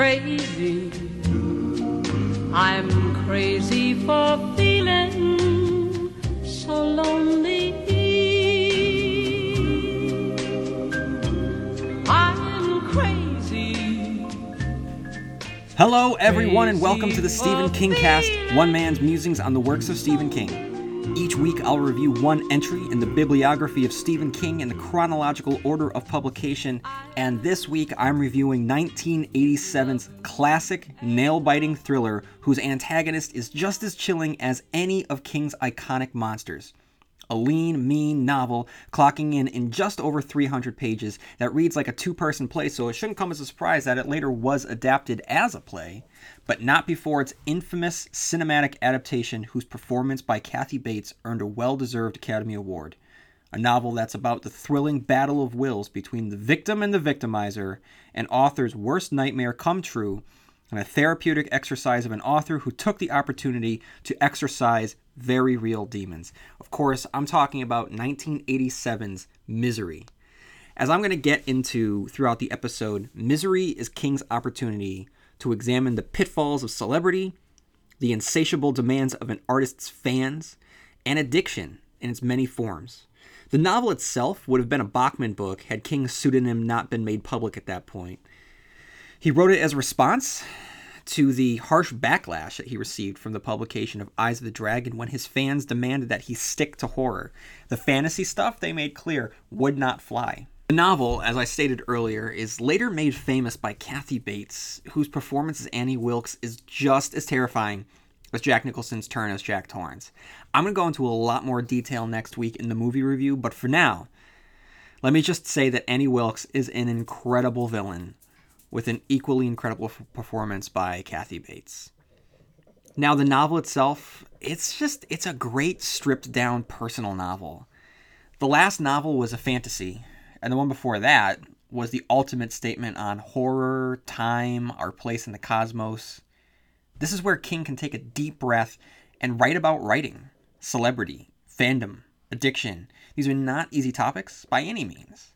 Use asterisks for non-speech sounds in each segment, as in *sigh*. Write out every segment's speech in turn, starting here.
crazy. I'm crazy for feeling so lonely. I'm crazy. Hello, everyone, and welcome to the Stephen King Cast, one man's musings on the works of Stephen King. Each week, I'll review one entry in the bibliography of Stephen King in the chronological order of publication, and this week I'm reviewing 1987's classic, nail biting thriller whose antagonist is just as chilling as any of King's iconic monsters. A lean, mean novel clocking in in just over 300 pages that reads like a two person play, so it shouldn't come as a surprise that it later was adapted as a play, but not before its infamous cinematic adaptation, whose performance by Kathy Bates earned a well deserved Academy Award. A novel that's about the thrilling battle of wills between the victim and the victimizer, an author's worst nightmare come true, and a therapeutic exercise of an author who took the opportunity to exercise very real demons. Of course, I'm talking about 1987's Misery. As I'm going to get into throughout the episode, Misery is King's opportunity to examine the pitfalls of celebrity, the insatiable demands of an artist's fans, and addiction in its many forms. The novel itself would have been a Bachman book had King's pseudonym not been made public at that point. He wrote it as a response to the harsh backlash that he received from the publication of Eyes of the Dragon when his fans demanded that he stick to horror. The fantasy stuff, they made clear, would not fly. The novel, as I stated earlier, is later made famous by Kathy Bates, whose performance as Annie Wilkes is just as terrifying as Jack Nicholson's turn as Jack Torrance. I'm going to go into a lot more detail next week in the movie review, but for now, let me just say that Annie Wilkes is an incredible villain with an equally incredible performance by Kathy Bates. Now, the novel itself, it's just, it's a great stripped down personal novel. The last novel was a fantasy, and the one before that was the ultimate statement on horror, time, our place in the cosmos. This is where King can take a deep breath and write about writing, celebrity, fandom, addiction. These are not easy topics by any means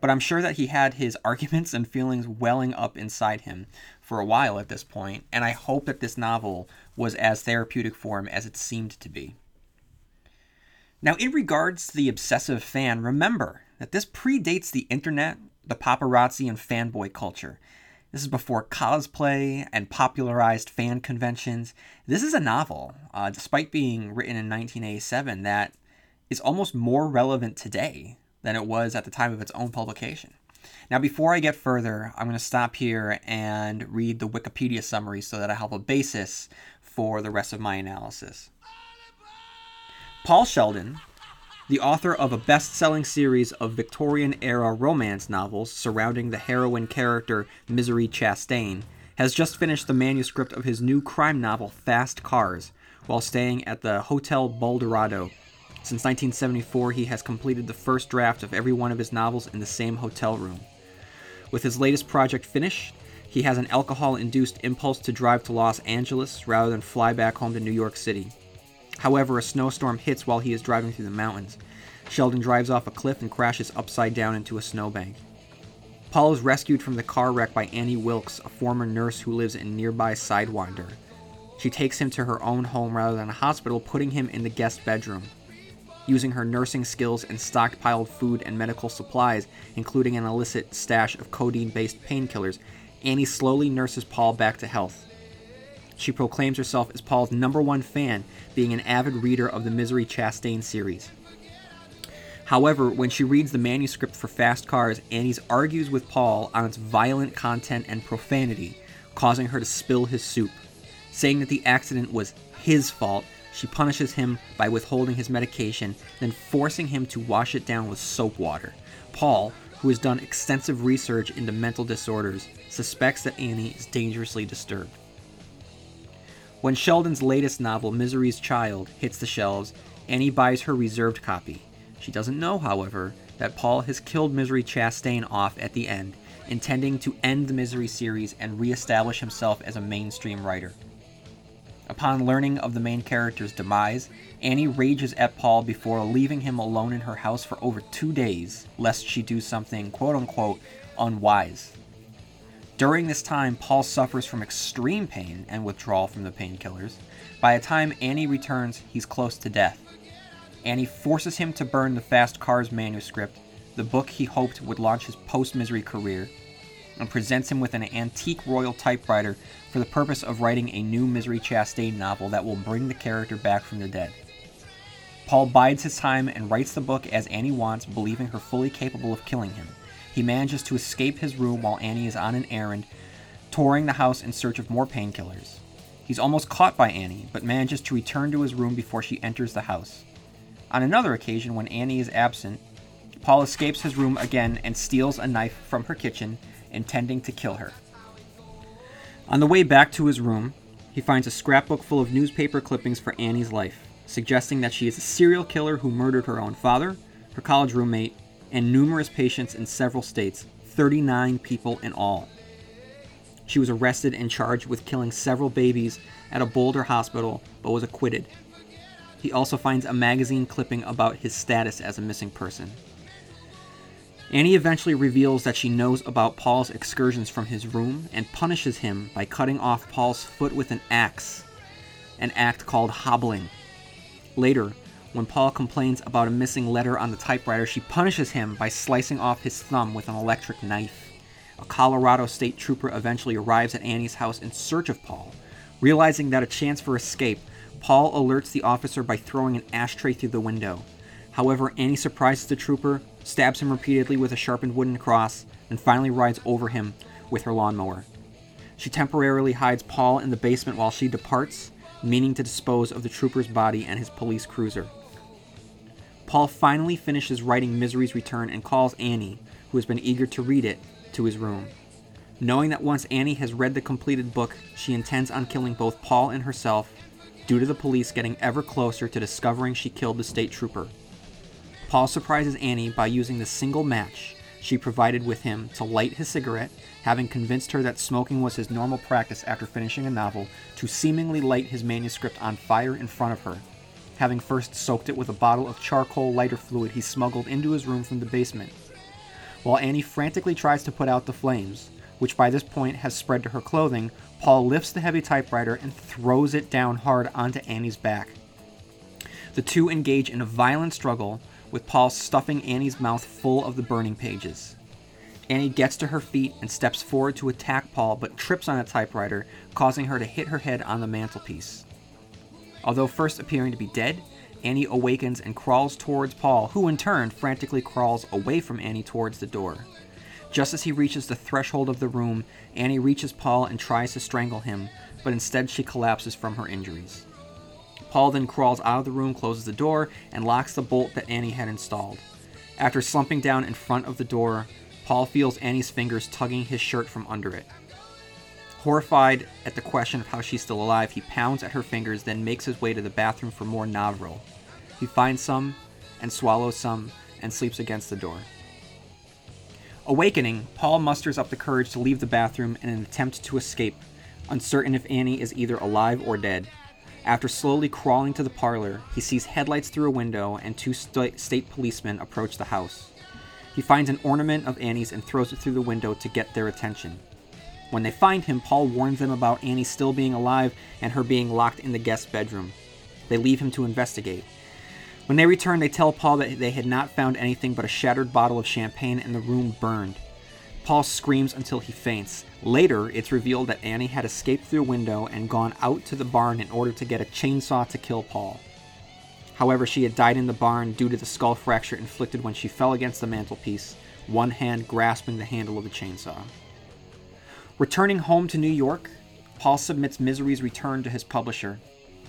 but I'm sure that he had his *laughs* arguments and feelings welling up inside him for a while at this point, and I hope that this novel was as therapeutic for him as it seemed to be. Now, in regards to the obsessive fan, remember that this predates the internet, the paparazzi, and fanboy culture. This is before cosplay and popularized fan conventions. This is a novel, uh, despite being written in 1987, that is almost more relevant today than it was at the time of its own publication. Now, before I get further, I'm going to stop here and read the Wikipedia summary so that I have a basis for the rest of my analysis. Paul Sheldon, the author of a best selling series of Victorian era romance novels surrounding the heroine character Misery Chastain, has just finished the manuscript of his new crime novel Fast Cars while staying at the Hotel Boulderado since 1974, he has completed the first draft of every one of his novels in the same hotel room. With his latest project finished, he has an alcohol induced impulse to drive to Los Angeles rather than fly back home to New York City. However, a snowstorm hits while he is driving through the mountains. Sheldon drives off a cliff and crashes upside down into a snowbank. Paul is rescued from the car wreck by Annie Wilkes, a former nurse who lives in nearby Sidewinder. She takes him to her own home rather than a hospital, putting him in the guest bedroom using her nursing skills and stockpiled food and medical supplies, including an illicit stash of codeine based painkillers, Annie slowly nurses Paul back to health. She proclaims herself as Paul's number one fan, being an avid reader of the Misery Chastain series. However, when she reads the manuscript for Fast Cars, Annie argues with Paul on its violent content and profanity, causing her to spill his soup, saying that the accident was his fault she punishes him by withholding his medication, then forcing him to wash it down with soap water. Paul, who has done extensive research into mental disorders, suspects that Annie is dangerously disturbed. When Sheldon's latest novel, Misery's Child, hits the shelves, Annie buys her reserved copy. She doesn't know, however, that Paul has killed Misery Chastain off at the end, intending to end the Misery series and re-establish himself as a mainstream writer. Upon learning of the main character's demise, Annie rages at Paul before leaving him alone in her house for over two days, lest she do something quote unquote unwise. During this time, Paul suffers from extreme pain and withdrawal from the painkillers. By the time Annie returns, he's close to death. Annie forces him to burn the Fast Cars manuscript, the book he hoped would launch his post misery career, and presents him with an antique royal typewriter for the purpose of writing a new Misery Chastain novel that will bring the character back from the dead. Paul bides his time and writes the book as Annie wants, believing her fully capable of killing him. He manages to escape his room while Annie is on an errand, touring the house in search of more painkillers. He's almost caught by Annie, but manages to return to his room before she enters the house. On another occasion, when Annie is absent, Paul escapes his room again and steals a knife from her kitchen, intending to kill her. On the way back to his room, he finds a scrapbook full of newspaper clippings for Annie's life, suggesting that she is a serial killer who murdered her own father, her college roommate, and numerous patients in several states 39 people in all. She was arrested and charged with killing several babies at a Boulder hospital, but was acquitted. He also finds a magazine clipping about his status as a missing person. Annie eventually reveals that she knows about Paul's excursions from his room and punishes him by cutting off Paul's foot with an axe, an act called hobbling. Later, when Paul complains about a missing letter on the typewriter, she punishes him by slicing off his thumb with an electric knife. A Colorado state trooper eventually arrives at Annie's house in search of Paul. Realizing that a chance for escape, Paul alerts the officer by throwing an ashtray through the window. However, Annie surprises the trooper, stabs him repeatedly with a sharpened wooden cross, and finally rides over him with her lawnmower. She temporarily hides Paul in the basement while she departs, meaning to dispose of the trooper's body and his police cruiser. Paul finally finishes writing Misery's Return and calls Annie, who has been eager to read it, to his room. Knowing that once Annie has read the completed book, she intends on killing both Paul and herself, due to the police getting ever closer to discovering she killed the state trooper. Paul surprises Annie by using the single match she provided with him to light his cigarette, having convinced her that smoking was his normal practice after finishing a novel, to seemingly light his manuscript on fire in front of her, having first soaked it with a bottle of charcoal lighter fluid he smuggled into his room from the basement. While Annie frantically tries to put out the flames, which by this point has spread to her clothing, Paul lifts the heavy typewriter and throws it down hard onto Annie's back. The two engage in a violent struggle with Paul stuffing Annie's mouth full of the burning pages. Annie gets to her feet and steps forward to attack Paul, but trips on a typewriter, causing her to hit her head on the mantelpiece. Although first appearing to be dead, Annie awakens and crawls towards Paul, who in turn frantically crawls away from Annie towards the door. Just as he reaches the threshold of the room, Annie reaches Paul and tries to strangle him, but instead she collapses from her injuries. Paul then crawls out of the room, closes the door, and locks the bolt that Annie had installed. After slumping down in front of the door, Paul feels Annie's fingers tugging his shirt from under it. Horrified at the question of how she's still alive, he pounds at her fingers, then makes his way to the bathroom for more Novril. He finds some and swallows some and sleeps against the door. Awakening, Paul musters up the courage to leave the bathroom in an attempt to escape, uncertain if Annie is either alive or dead. After slowly crawling to the parlor, he sees headlights through a window and two st- state policemen approach the house. He finds an ornament of Annie's and throws it through the window to get their attention. When they find him, Paul warns them about Annie still being alive and her being locked in the guest bedroom. They leave him to investigate. When they return, they tell Paul that they had not found anything but a shattered bottle of champagne and the room burned. Paul screams until he faints. Later, it's revealed that Annie had escaped through a window and gone out to the barn in order to get a chainsaw to kill Paul. However, she had died in the barn due to the skull fracture inflicted when she fell against the mantelpiece, one hand grasping the handle of the chainsaw. Returning home to New York, Paul submits Misery's return to his publisher.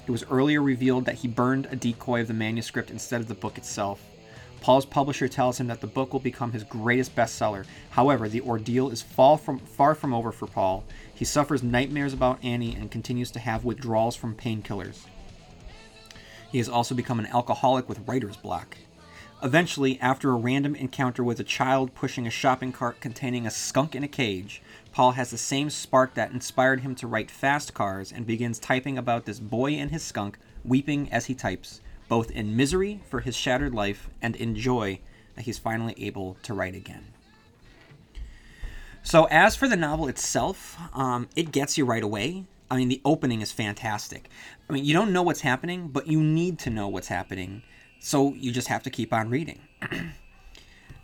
It was earlier revealed that he burned a decoy of the manuscript instead of the book itself. Paul's publisher tells him that the book will become his greatest bestseller. However, the ordeal is far from, far from over for Paul. He suffers nightmares about Annie and continues to have withdrawals from painkillers. He has also become an alcoholic with writer's block. Eventually, after a random encounter with a child pushing a shopping cart containing a skunk in a cage, Paul has the same spark that inspired him to write Fast Cars and begins typing about this boy and his skunk, weeping as he types both in misery for his shattered life and in joy that he's finally able to write again. So, as for the novel itself, um, it gets you right away. I mean, the opening is fantastic. I mean, you don't know what's happening, but you need to know what's happening. So, you just have to keep on reading. *clears throat*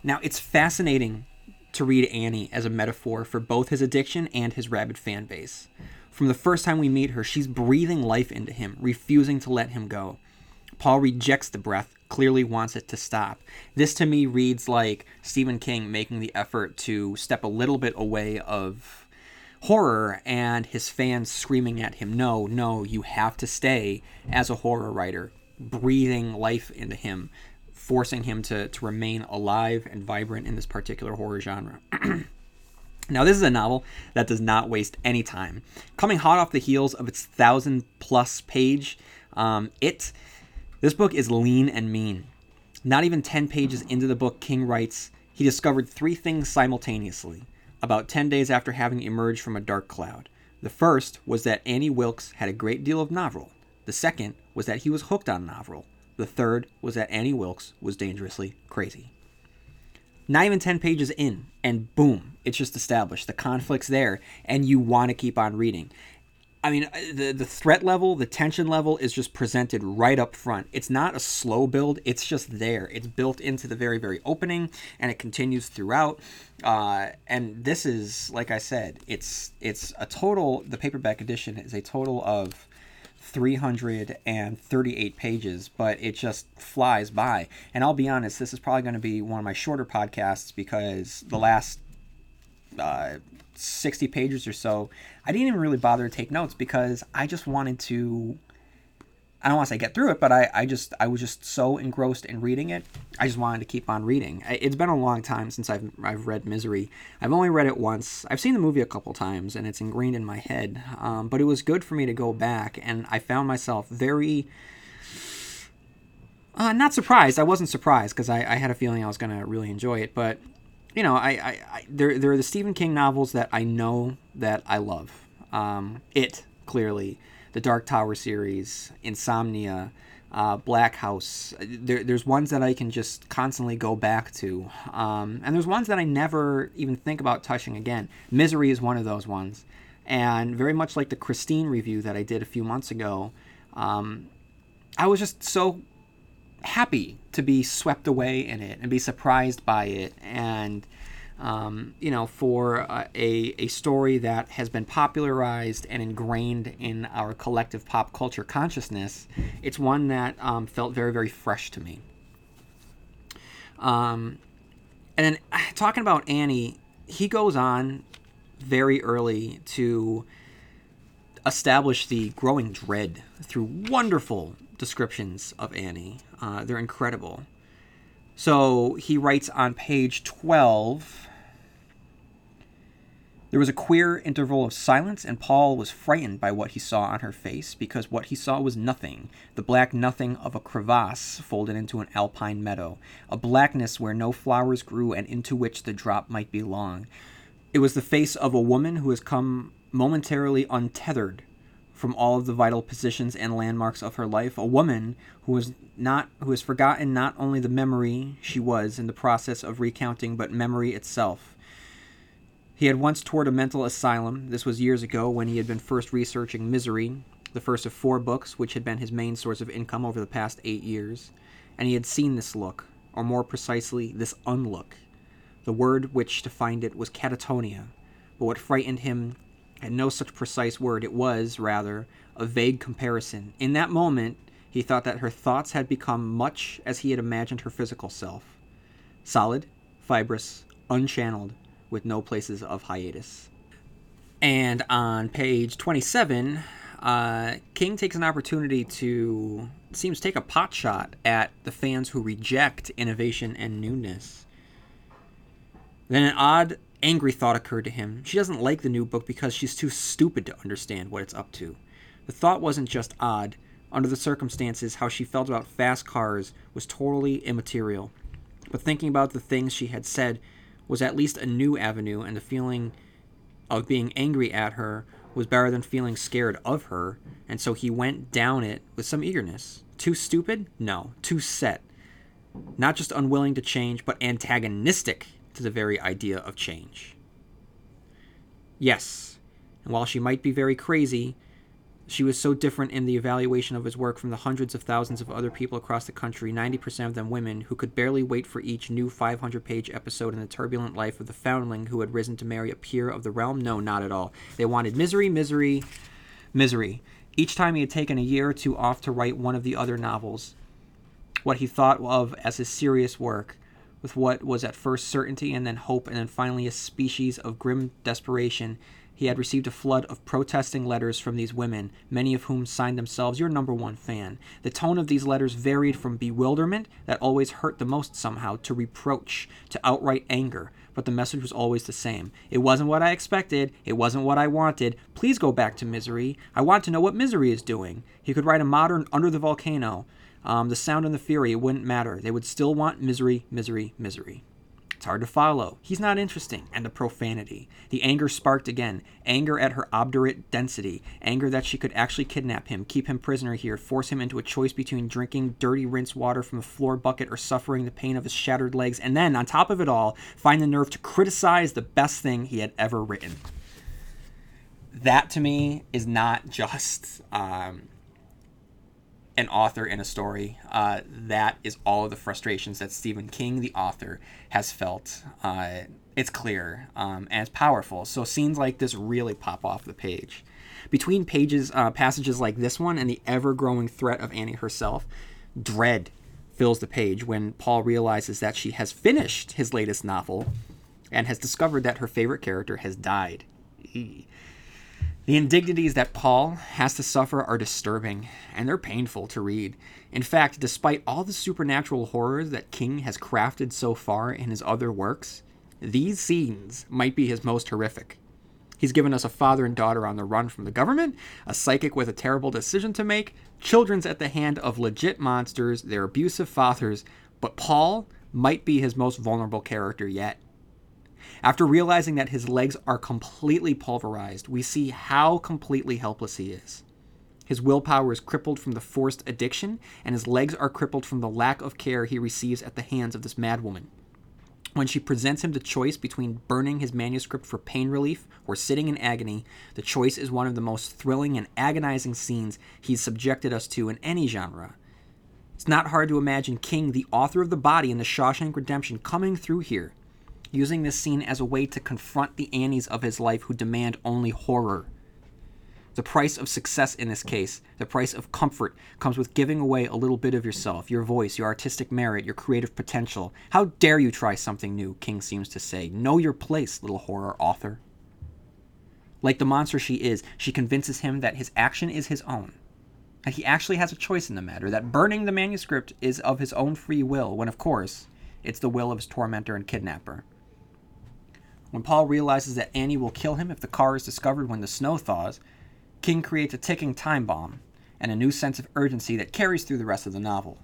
now, it's fascinating to read Annie as a metaphor for both his addiction and his rabid fan base. From the first time we meet her, she's breathing life into him, refusing to let him go. Paul rejects the breath, clearly wants it to stop. This to me reads like Stephen King making the effort to step a little bit away of horror and his fans screaming at him, No, no, you have to stay as a horror writer, breathing life into him, forcing him to, to remain alive and vibrant in this particular horror genre. *clears throat* Now, this is a novel that does not waste any time. Coming hot off the heels of its thousand plus page, um, it this book is lean and mean. Not even 10 pages into the book, King writes, he discovered three things simultaneously, about 10 days after having emerged from a dark cloud. The first was that Annie Wilkes had a great deal of Novril. The second was that he was hooked on Novril. The third was that Annie Wilkes was dangerously crazy. Not even 10 pages in, and boom, it's just established. The conflict's there, and you want to keep on reading. I mean, uh, the, the threat level, the tension level is just presented right up front. It's not a slow build, it's just there. It's built into the very, very opening, and it continues throughout. Uh, and this is, like I said, it's it's a total, the paperback edition is a total of 338 pages, but it just flies by. And I'll be honest, this is probably going to be one of my shorter podcasts because the last uh, 60 pages or so, I didn't even really bother to take notes because I just wanted to. I don't want to say get through it, but I, I just I was just so engrossed in reading it. I just wanted to keep on reading. It's been a long time since I've I've read Misery. I've only read it once. I've seen the movie a couple times, and it's ingrained in my head. Um, but it was good for me to go back, and I found myself very. Uh, not surprised. I wasn't surprised because I, I had a feeling I was going to really enjoy it. But you know, I, I, I there there are the Stephen King novels that I know that I love. Um, it clearly the Dark Tower series, Insomnia, uh, Black House. There, there's ones that I can just constantly go back to, um, and there's ones that I never even think about touching again. Misery is one of those ones, and very much like the Christine review that I did a few months ago, um, I was just so happy to be swept away in it and be surprised by it and um, you know, for a, a story that has been popularized and ingrained in our collective pop culture consciousness, it's one that um, felt very, very fresh to me. Um, and then *sighs* talking about Annie, he goes on very early to establish the growing dread through wonderful descriptions of Annie. Uh, they're incredible. So he writes on page 12 There was a queer interval of silence, and Paul was frightened by what he saw on her face, because what he saw was nothing the black nothing of a crevasse folded into an alpine meadow, a blackness where no flowers grew and into which the drop might belong. It was the face of a woman who has come momentarily untethered from all of the vital positions and landmarks of her life, a woman who was not who has forgotten not only the memory she was in the process of recounting, but memory itself. He had once toured a mental asylum. This was years ago when he had been first researching Misery, the first of four books, which had been his main source of income over the past eight years. And he had seen this look, or more precisely, this unlook. The word which defined it was catatonia, but what frightened him had no such precise word. It was, rather, a vague comparison. In that moment, he thought that her thoughts had become much as he had imagined her physical self solid, fibrous, unchanneled, with no places of hiatus. And on page 27, uh, King takes an opportunity to, seems take a pot shot at the fans who reject innovation and newness. Then an odd, angry thought occurred to him. She doesn't like the new book because she's too stupid to understand what it's up to. The thought wasn't just odd. Under the circumstances, how she felt about fast cars was totally immaterial. But thinking about the things she had said was at least a new avenue, and the feeling of being angry at her was better than feeling scared of her, and so he went down it with some eagerness. Too stupid? No. Too set. Not just unwilling to change, but antagonistic to the very idea of change. Yes. And while she might be very crazy, she was so different in the evaluation of his work from the hundreds of thousands of other people across the country, 90% of them women, who could barely wait for each new 500 page episode in the turbulent life of the foundling who had risen to marry a peer of the realm. No, not at all. They wanted misery, misery, misery. Each time he had taken a year or two off to write one of the other novels, what he thought of as his serious work, with what was at first certainty and then hope and then finally a species of grim desperation, he had received a flood of protesting letters from these women, many of whom signed themselves your number one fan. The tone of these letters varied from bewilderment, that always hurt the most somehow, to reproach, to outright anger, but the message was always the same. It wasn't what I expected. It wasn't what I wanted. Please go back to misery. I want to know what misery is doing. He could write a modern Under the Volcano. Um, the sound and the fury, it wouldn't matter. They would still want misery, misery, misery. It's hard to follow. He's not interesting. And the profanity. The anger sparked again. Anger at her obdurate density. Anger that she could actually kidnap him, keep him prisoner here, force him into a choice between drinking dirty rinse water from a floor bucket or suffering the pain of his shattered legs. And then, on top of it all, find the nerve to criticize the best thing he had ever written. That to me is not just um, an author in a story. Uh, that is all of the frustrations that Stephen King, the author, has felt. Uh, it's clear um, and it's powerful. So scenes like this really pop off the page. Between pages, uh, passages like this one and the ever-growing threat of Annie herself, dread fills the page when Paul realizes that she has finished his latest novel and has discovered that her favorite character has died. The indignities that Paul has to suffer are disturbing, and they're painful to read. In fact, despite all the supernatural horrors that King has crafted so far in his other works, these scenes might be his most horrific. He's given us a father and daughter on the run from the government, a psychic with a terrible decision to make, children's at the hand of legit monsters, their abusive fathers, but Paul might be his most vulnerable character yet. After realizing that his legs are completely pulverized, we see how completely helpless he is. His willpower is crippled from the forced addiction, and his legs are crippled from the lack of care he receives at the hands of this madwoman. When she presents him the choice between burning his manuscript for pain relief or sitting in agony, the choice is one of the most thrilling and agonizing scenes he's subjected us to in any genre. It's not hard to imagine King, the author of The Body and The Shawshank Redemption, coming through here using this scene as a way to confront the Annies of his life who demand only horror. The price of success in this case, the price of comfort, comes with giving away a little bit of yourself, your voice, your artistic merit, your creative potential. How dare you try something new, King seems to say. Know your place, little horror author. Like the monster she is, she convinces him that his action is his own, that he actually has a choice in the matter, that burning the manuscript is of his own free will, when of course, it's the will of his tormentor and kidnapper. When Paul realizes that Annie will kill him if the car is discovered when the snow thaws, King creates a ticking time bomb and a new sense of urgency that carries through the rest of the novel.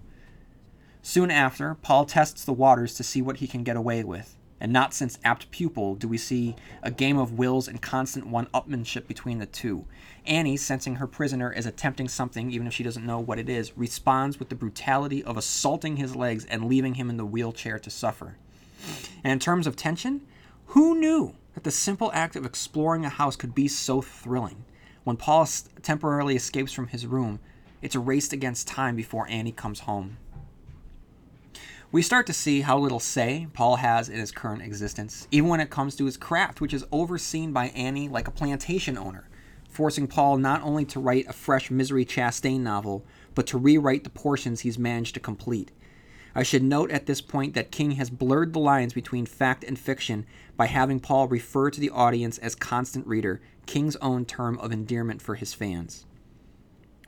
Soon after, Paul tests the waters to see what he can get away with, and not since apt pupil do we see a game of wills and constant one upmanship between the two. Annie, sensing her prisoner is attempting something, even if she doesn't know what it is, responds with the brutality of assaulting his legs and leaving him in the wheelchair to suffer. And in terms of tension, who knew that the simple act of exploring a house could be so thrilling? When Paul temporarily escapes from his room, it's a race against time before Annie comes home. We start to see how little say Paul has in his current existence, even when it comes to his craft, which is overseen by Annie like a plantation owner, forcing Paul not only to write a fresh Misery Chastain novel, but to rewrite the portions he's managed to complete. I should note at this point that King has blurred the lines between fact and fiction by having Paul refer to the audience as constant reader, King's own term of endearment for his fans.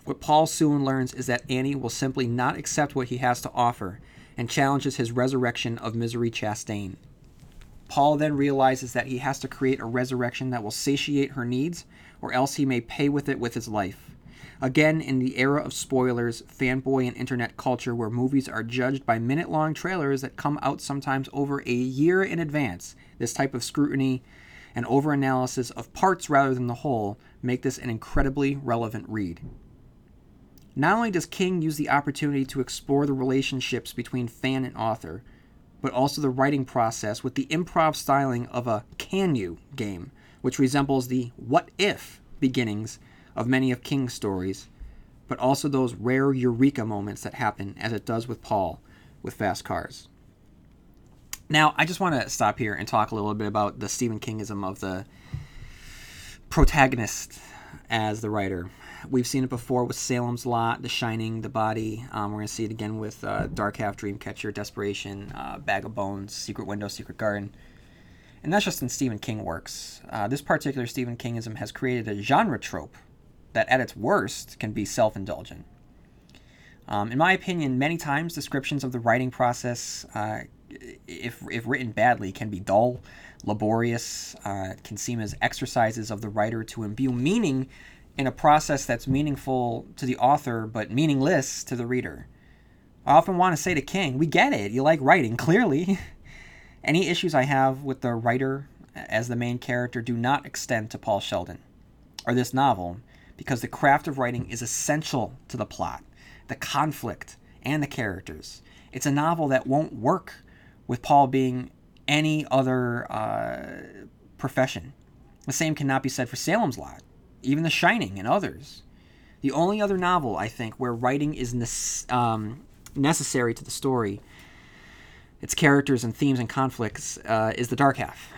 What Paul soon learns is that Annie will simply not accept what he has to offer and challenges his resurrection of Misery Chastain. Paul then realizes that he has to create a resurrection that will satiate her needs, or else he may pay with it with his life. Again, in the era of spoilers, fanboy, and internet culture where movies are judged by minute long trailers that come out sometimes over a year in advance, this type of scrutiny and overanalysis of parts rather than the whole make this an incredibly relevant read. Not only does King use the opportunity to explore the relationships between fan and author, but also the writing process with the improv styling of a can you game which resembles the what if beginnings of many of King's stories, but also those rare eureka moments that happen, as it does with Paul with Fast Cars. Now, I just want to stop here and talk a little bit about the Stephen Kingism of the protagonist as the writer. We've seen it before with Salem's Lot, The Shining, The Body. Um, we're going to see it again with uh, Dark Half, Dreamcatcher, Desperation, uh, Bag of Bones, Secret Window, Secret Garden. And that's just in Stephen King works. Uh, this particular Stephen Kingism has created a genre trope that, at its worst, can be self indulgent. Um, in my opinion, many times descriptions of the writing process, uh, if, if written badly, can be dull, laborious, uh, can seem as exercises of the writer to imbue meaning in a process that's meaningful to the author but meaningless to the reader. I often want to say to King, we get it. You like writing, clearly. *laughs* Any issues I have with the writer as the main character do not extend to Paul Sheldon or this novel because the craft of writing is essential to the plot, the conflict, and the characters. It's a novel that won't work with Paul being any other uh, profession. The same cannot be said for Salem's Lot even The Shining and others. The only other novel, I think, where writing is ne- um, necessary to the story, its characters and themes and conflicts, uh, is The Dark Half.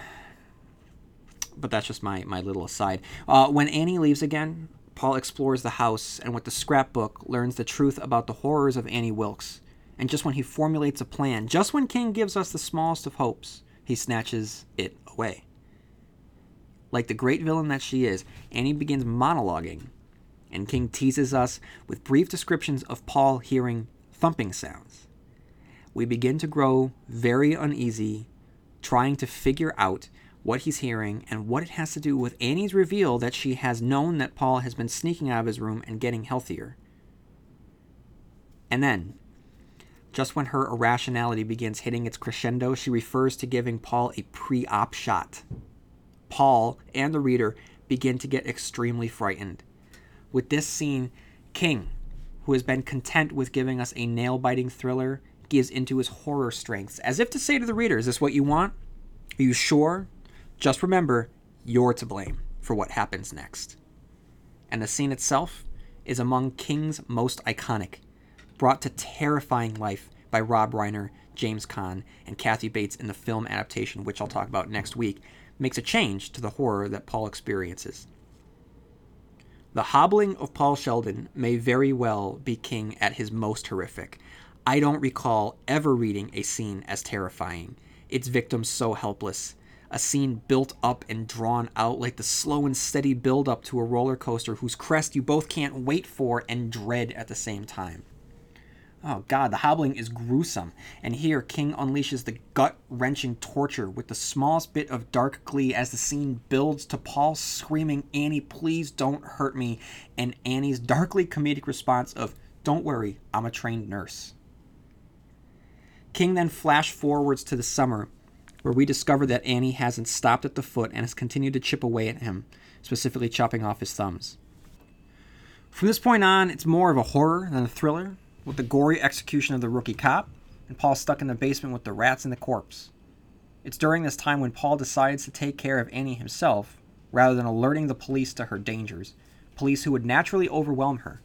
But that's just my, my little aside. Uh, when Annie leaves again, Paul explores the house and with the scrapbook learns the truth about the horrors of Annie Wilkes. And just when he formulates a plan, just when King gives us the smallest of hopes, he snatches it away. Like the great villain that she is, Annie begins monologuing, and King teases us with brief descriptions of Paul hearing thumping sounds. We begin to grow very uneasy, trying to figure out what he's hearing and what it has to do with Annie's reveal that she has known that Paul has been sneaking out of his room and getting healthier. And then, just when her irrationality begins hitting its crescendo, she refers to giving Paul a pre op shot. Paul and the reader begin to get extremely frightened. With this scene, King, who has been content with giving us a nail biting thriller, gives into his horror strengths, as if to say to the reader, Is this what you want? Are you sure? Just remember, you're to blame for what happens next. And the scene itself is among King's most iconic, brought to terrifying life by Rob Reiner, James Caan, and Kathy Bates in the film adaptation, which I'll talk about next week, makes a change to the horror that Paul experiences. The hobbling of Paul Sheldon may very well be King at his most horrific. I don't recall ever reading a scene as terrifying, its victims so helpless, a scene built up and drawn out like the slow and steady build up to a roller coaster whose crest you both can't wait for and dread at the same time. Oh god, the hobbling is gruesome, and here King unleashes the gut wrenching torture with the smallest bit of dark glee as the scene builds to Paul screaming, Annie, please don't hurt me, and Annie's darkly comedic response of, Don't worry, I'm a trained nurse. King then flash forwards to the summer, where we discover that Annie hasn't stopped at the foot and has continued to chip away at him, specifically chopping off his thumbs. From this point on, it's more of a horror than a thriller, with the gory execution of the rookie cop, and Paul stuck in the basement with the rats and the corpse. It's during this time when Paul decides to take care of Annie himself, rather than alerting the police to her dangers, police who would naturally overwhelm her.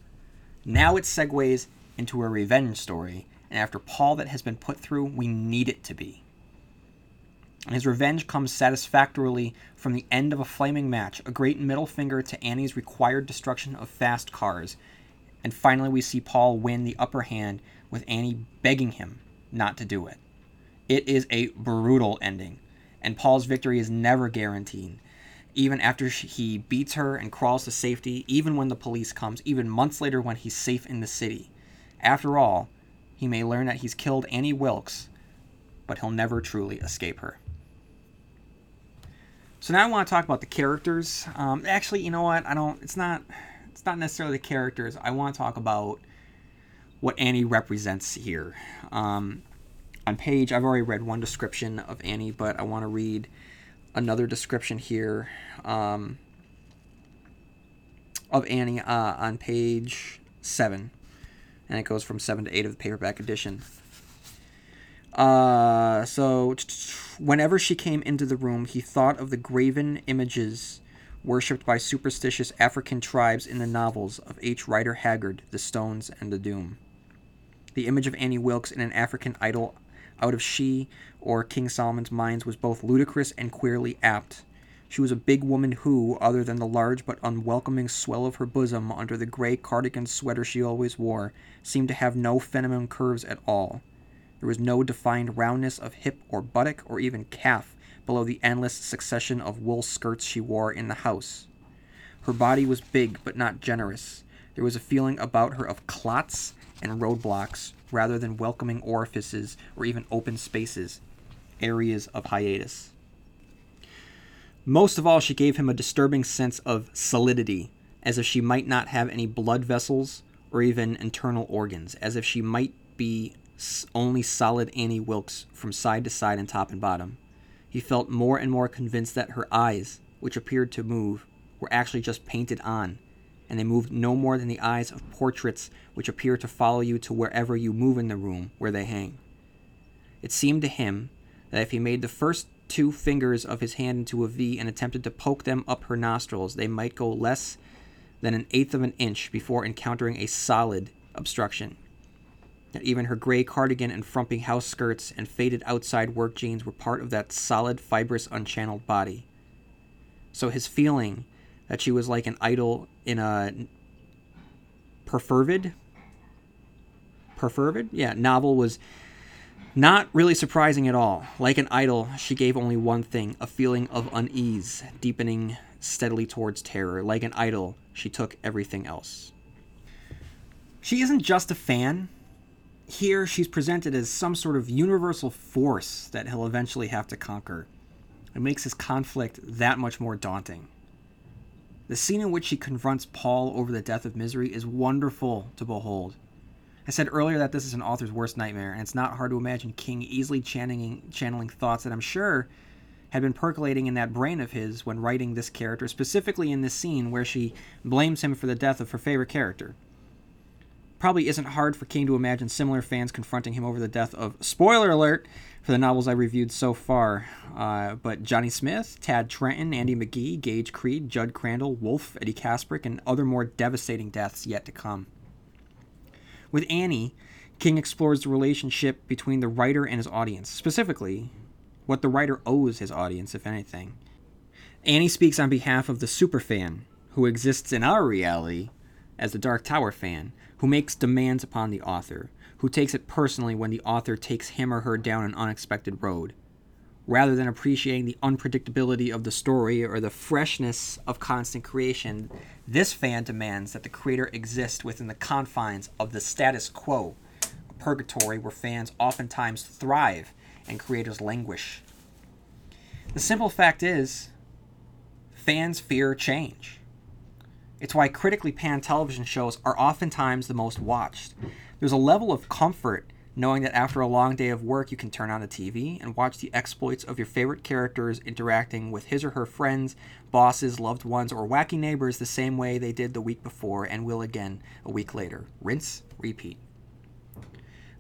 Now it segues into a revenge story, and after Paul that has been put through, we need it to be. And his revenge comes satisfactorily from the end of a flaming match, a great middle finger to Annie's required destruction of fast cars, and finally, we see Paul win the upper hand with Annie begging him not to do it. It is a brutal ending, and Paul's victory is never guaranteed. Even after he beats her and crawls to safety, even when the police comes, even months later when he's safe in the city. After all, he may learn that he's killed Annie Wilkes, but he'll never truly escape her. So now I want to talk about the characters. Um, actually, you know what? I don't. It's not it's not necessarily the characters. I want to talk about what Annie represents here. Um, on page, I've already read one description of Annie, but I want to read another description here um, of Annie uh, on page seven, and it goes from seven to eight of the paperback edition. Uh, so, whenever she came into the room, he thought of the graven images worshipped by superstitious African tribes in the novels of H. Rider Haggard, The Stones and the Doom. The image of Annie Wilkes in an African idol out of she or King Solomon's Mines was both ludicrous and queerly apt. She was a big woman who, other than the large but unwelcoming swell of her bosom under the gray cardigan sweater she always wore, seemed to have no feminine curves at all. There was no defined roundness of hip or buttock or even calf below the endless succession of wool skirts she wore in the house. Her body was big but not generous. There was a feeling about her of clots and roadblocks rather than welcoming orifices or even open spaces, areas of hiatus. Most of all, she gave him a disturbing sense of solidity, as if she might not have any blood vessels or even internal organs, as if she might be only solid Annie Wilkes from side to side and top and bottom. He felt more and more convinced that her eyes, which appeared to move, were actually just painted on, and they moved no more than the eyes of portraits which appear to follow you to wherever you move in the room where they hang. It seemed to him that if he made the first two fingers of his hand into a V and attempted to poke them up her nostrils, they might go less than an eighth of an inch before encountering a solid obstruction. That even her gray cardigan and frumpy house skirts and faded outside work jeans were part of that solid, fibrous, unchanneled body. So his feeling that she was like an idol in a perfervid perfervid yeah novel was not really surprising at all. Like an idol, she gave only one thing a feeling of unease, deepening steadily towards terror. Like an idol, she took everything else. She isn't just a fan. Here, she's presented as some sort of universal force that he'll eventually have to conquer. It makes his conflict that much more daunting. The scene in which she confronts Paul over the death of Misery is wonderful to behold. I said earlier that this is an author's worst nightmare, and it's not hard to imagine King easily channeling, channeling thoughts that I'm sure had been percolating in that brain of his when writing this character, specifically in this scene where she blames him for the death of her favorite character. Probably isn't hard for King to imagine similar fans confronting him over the death of, spoiler alert, for the novels I reviewed so far. Uh, but Johnny Smith, Tad Trenton, Andy McGee, Gage Creed, Judd Crandall, Wolf, Eddie Kaspbrak, and other more devastating deaths yet to come. With Annie, King explores the relationship between the writer and his audience, specifically, what the writer owes his audience, if anything. Annie speaks on behalf of the superfan, who exists in our reality as the Dark Tower fan, who makes demands upon the author, who takes it personally when the author takes him or her down an unexpected road. Rather than appreciating the unpredictability of the story or the freshness of constant creation, this fan demands that the creator exist within the confines of the status quo, a purgatory where fans oftentimes thrive and creators languish. The simple fact is, fans fear change. It's why critically panned television shows are oftentimes the most watched. There's a level of comfort knowing that after a long day of work, you can turn on the TV and watch the exploits of your favorite characters interacting with his or her friends, bosses, loved ones, or wacky neighbors the same way they did the week before and will again a week later. Rinse, repeat.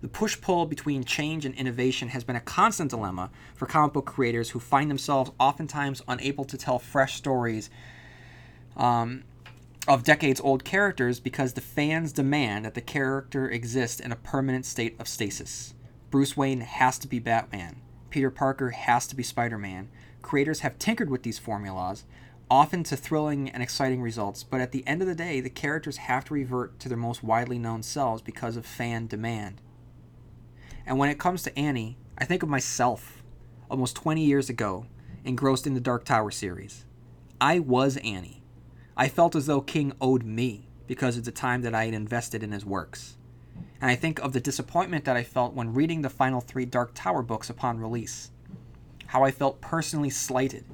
The push pull between change and innovation has been a constant dilemma for comic book creators who find themselves oftentimes unable to tell fresh stories um, of decades old characters because the fans demand that the character exist in a permanent state of stasis. Bruce Wayne has to be Batman. Peter Parker has to be Spider Man. Creators have tinkered with these formulas, often to thrilling and exciting results, but at the end of the day, the characters have to revert to their most widely known selves because of fan demand. And when it comes to Annie, I think of myself almost 20 years ago, engrossed in the Dark Tower series. I was Annie. I felt as though King owed me because of the time that I had invested in his works. And I think of the disappointment that I felt when reading the final three Dark Tower books upon release. How I felt personally slighted,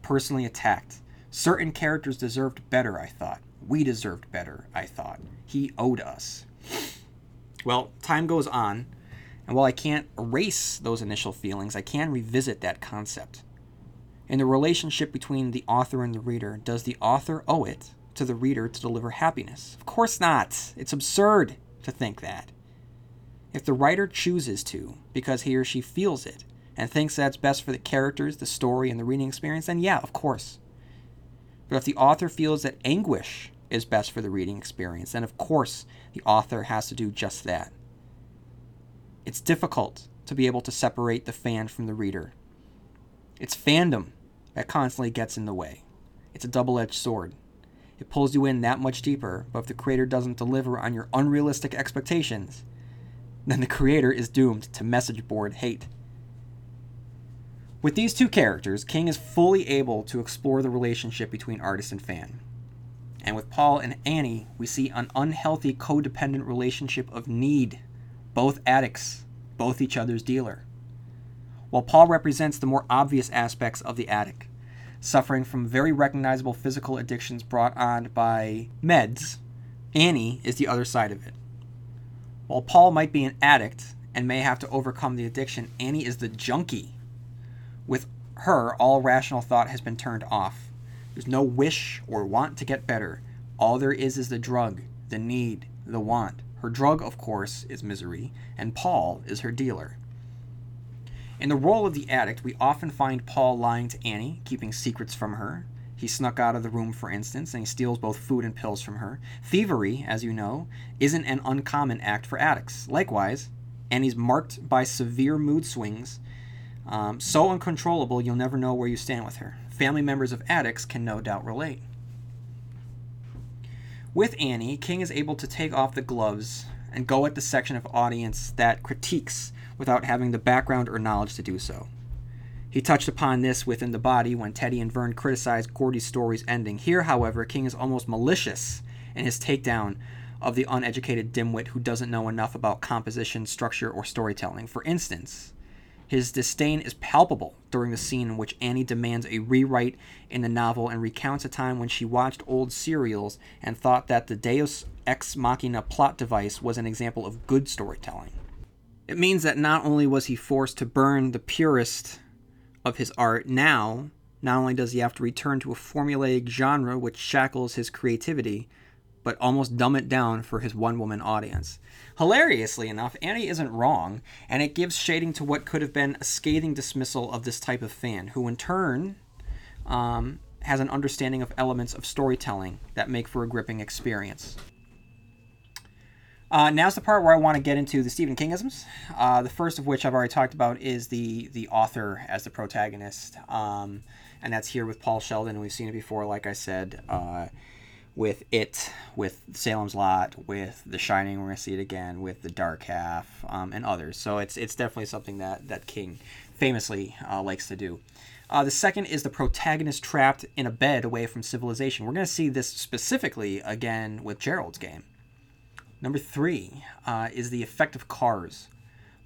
personally attacked. Certain characters deserved better, I thought. We deserved better, I thought. He owed us. Well, time goes on, and while I can't erase those initial feelings, I can revisit that concept in the relationship between the author and the reader, does the author owe it to the reader to deliver happiness? Of course not. It's absurd to think that. If the writer chooses to, because he or she feels it, and thinks that's best for the characters, the story, and the reading experience, then yeah, of course. But if the author feels that anguish is best for the reading experience, then of course the author has to do just that. It's difficult to be able to separate the fan from the reader. It's fandom that constantly gets in the way. It's a double edged sword. It pulls you in that much deeper, but if the creator doesn't deliver on your unrealistic expectations, then the creator is doomed to message board hate. With these two characters, King is fully able to explore the relationship between artist and fan. And with Paul and Annie, we see an unhealthy codependent relationship of need, both addicts, both each other's dealer. While Paul represents the more obvious aspects of the addict, suffering from very recognizable physical addictions brought on by meds, Annie is the other side of it. While Paul might be an addict and may have to overcome the addiction, Annie is the junkie with her, all rational thought has been turned off. There's no wish or want to get better. All there is is the drug, the need, the want. Her drug, of course, is misery, and Paul is her dealer. In the role of the addict, we often find Paul lying to Annie, keeping secrets from her. He snuck out of the room, for instance, and he steals both food and pills from her. Thievery, as you know, isn't an uncommon act for addicts. Likewise, Annie's marked by severe mood swings um, so uncontrollable, you'll never know where you stand with her. Family members of addicts can no doubt relate. With Annie, King is able to take off the gloves and go at the section of audience that critiques without having the background or knowledge to do so. He touched upon this within the body when Teddy and Vern criticized Gordy's story's ending. Here, however, King is almost malicious in his takedown of the uneducated dimwit who doesn't know enough about composition, structure, or storytelling. For instance, his disdain is palpable during the scene in which Annie demands a rewrite in the novel and recounts a time when she watched old serials and thought that the Deus ex machina plot device was an example of good storytelling. It means that not only was he forced to burn the purest of his art, now, not only does he have to return to a formulaic genre which shackles his creativity, but almost dumb it down for his one woman audience. Hilariously enough, Annie isn't wrong, and it gives shading to what could have been a scathing dismissal of this type of fan, who in turn um, has an understanding of elements of storytelling that make for a gripping experience. Uh, now's the part where I want to get into the Stephen Kingisms. Uh, the first of which I've already talked about is the the author as the protagonist, um, and that's here with Paul Sheldon. We've seen it before, like I said. Uh, with it, with Salem's Lot, with The Shining, we're gonna see it again with The Dark Half, um, and others. So it's it's definitely something that that King famously uh, likes to do. Uh, the second is the protagonist trapped in a bed away from civilization. We're gonna see this specifically again with Gerald's game. Number three uh, is the effect of cars.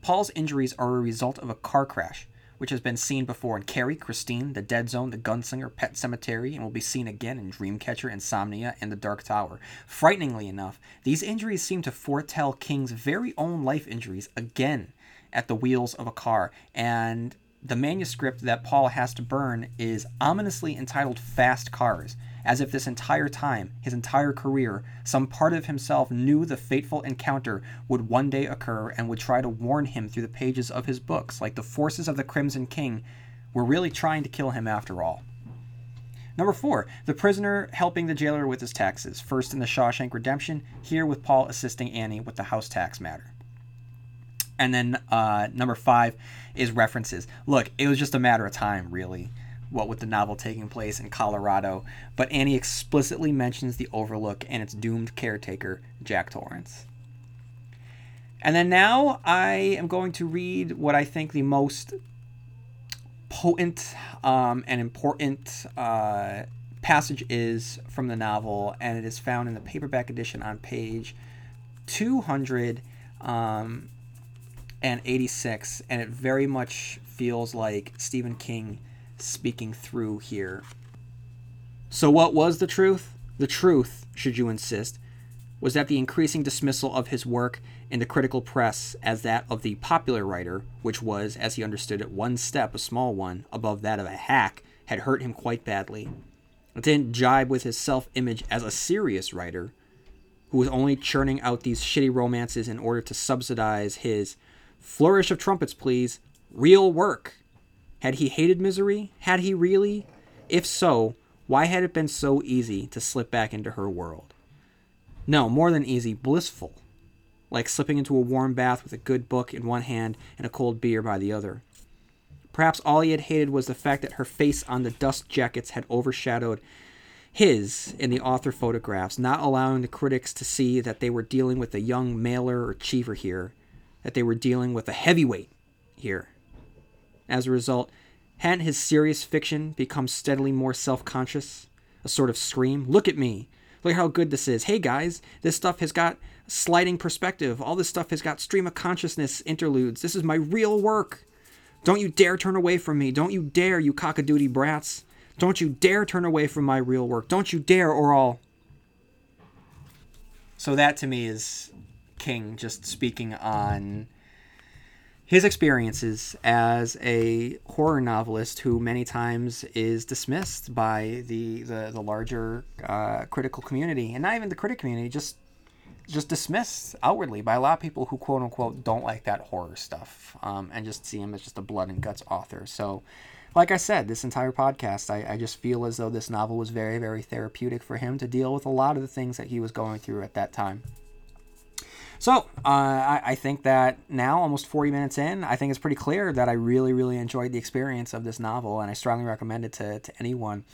Paul's injuries are a result of a car crash which has been seen before in Carrie, Christine, The Dead Zone, The Gunslinger, Pet Sematary, and will be seen again in Dreamcatcher, Insomnia, and The Dark Tower. Frighteningly enough, these injuries seem to foretell King's very own life injuries again at the wheels of a car, and the manuscript that Paul has to burn is ominously entitled Fast Cars as if this entire time, his entire career, some part of himself knew the fateful encounter would one day occur and would try to warn him through the pages of his books, like the forces of the Crimson King were really trying to kill him after all. Number four, the prisoner helping the jailer with his taxes. First in the Shawshank Redemption, here with Paul assisting Annie with the house tax matter. And then uh, number five is references. Look, it was just a matter of time, really what with the novel taking place in Colorado, but Annie explicitly mentions the Overlook and its doomed caretaker, Jack Torrance. And then now I am going to read what I think the most potent um, and important uh, passage is from the novel, and it is found in the paperback edition on page 200 um, and 86, and it very much feels like Stephen King speaking through here. So, what was the truth? The truth, should you insist, was that the increasing dismissal of his work in the critical press as that of the popular writer, which was, as he understood it, one step, a small one, above that of a hack, had hurt him quite badly. It didn't jibe with his self image as a serious writer, who who was only churning out these shitty romances in order to subsidize his flourish of trumpets, please, real work. Had he hated misery? Had he really? If so, why had it been so easy to slip back into her world? No, more than easy, blissful. Like slipping into a warm bath with a good book in one hand and a cold beer by the other. Perhaps all he had hated was the fact that her face on the dust jackets had overshadowed his in the author photographs, not allowing the critics to see that they were dealing with a young Mailer or Cheever here, that they were dealing with a heavyweight here. As a result, hadn't his serious fiction become steadily more self conscious? A sort of scream, Look at me! Look how good this is. Hey guys, this stuff has got sliding perspective. All this stuff has got stream of consciousness interludes. This is my real work. Don't you dare turn away from me. Don't you dare, you cockadoodie brats. Don't you dare turn away from my real work. Don't you dare, or I'll. So that to me is King just speaking on his experiences as a horror novelist who many times is dismissed by the the, the larger uh, critical community and not even the critic community just just dismissed outwardly by a lot of people who quote unquote don't like that horror stuff um, and just see him as just a blood and guts author. So like i said this entire podcast I, I just feel as though this novel was very very therapeutic for him to deal with a lot of the things that he was going through at that time so uh, I, I, think that now, almost 40 minutes in, I think it's pretty clear that I really, really enjoyed the experience of this novel, and I strongly recommend it to, to anyone.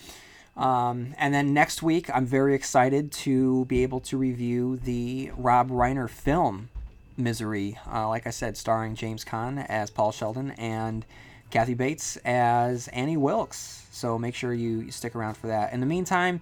Um, and then next week, I'm very excited to be able to review the Rob Reiner film, Misery. Uh, like I said, starring James Caan as Paul Sheldon and Kathy Bates as Annie Wilkes. So make sure you stick around for that. In the meantime,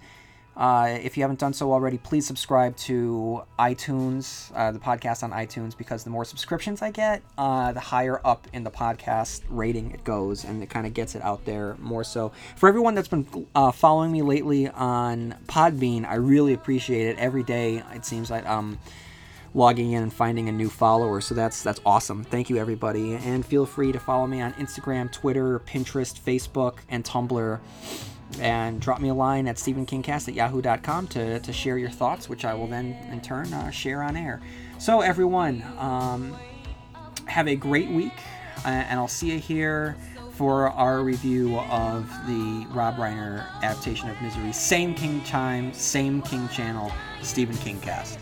uh, if you haven't done so already, please subscribe to iTunes, uh, the podcast on iTunes, because the more subscriptions I get, uh, the higher up in the podcast rating it goes, and it kind of gets it out there more so. For everyone that's been uh, following me lately on Podbean, I really appreciate it. Every day, it seems like I'm logging in and finding a new follower, so that's that's awesome. Thank you, everybody, and feel free to follow me on Instagram, Twitter, Pinterest, Facebook, and Tumblr and drop me a line at stephenkingcast at yahoo.com to, to share your thoughts, which I will then in turn uh, share on air. So, everyone, um, have a great week, uh, and I'll see you here for our review of the Rob Reiner adaptation of Misery. Same King time, same King channel, Stephen King cast.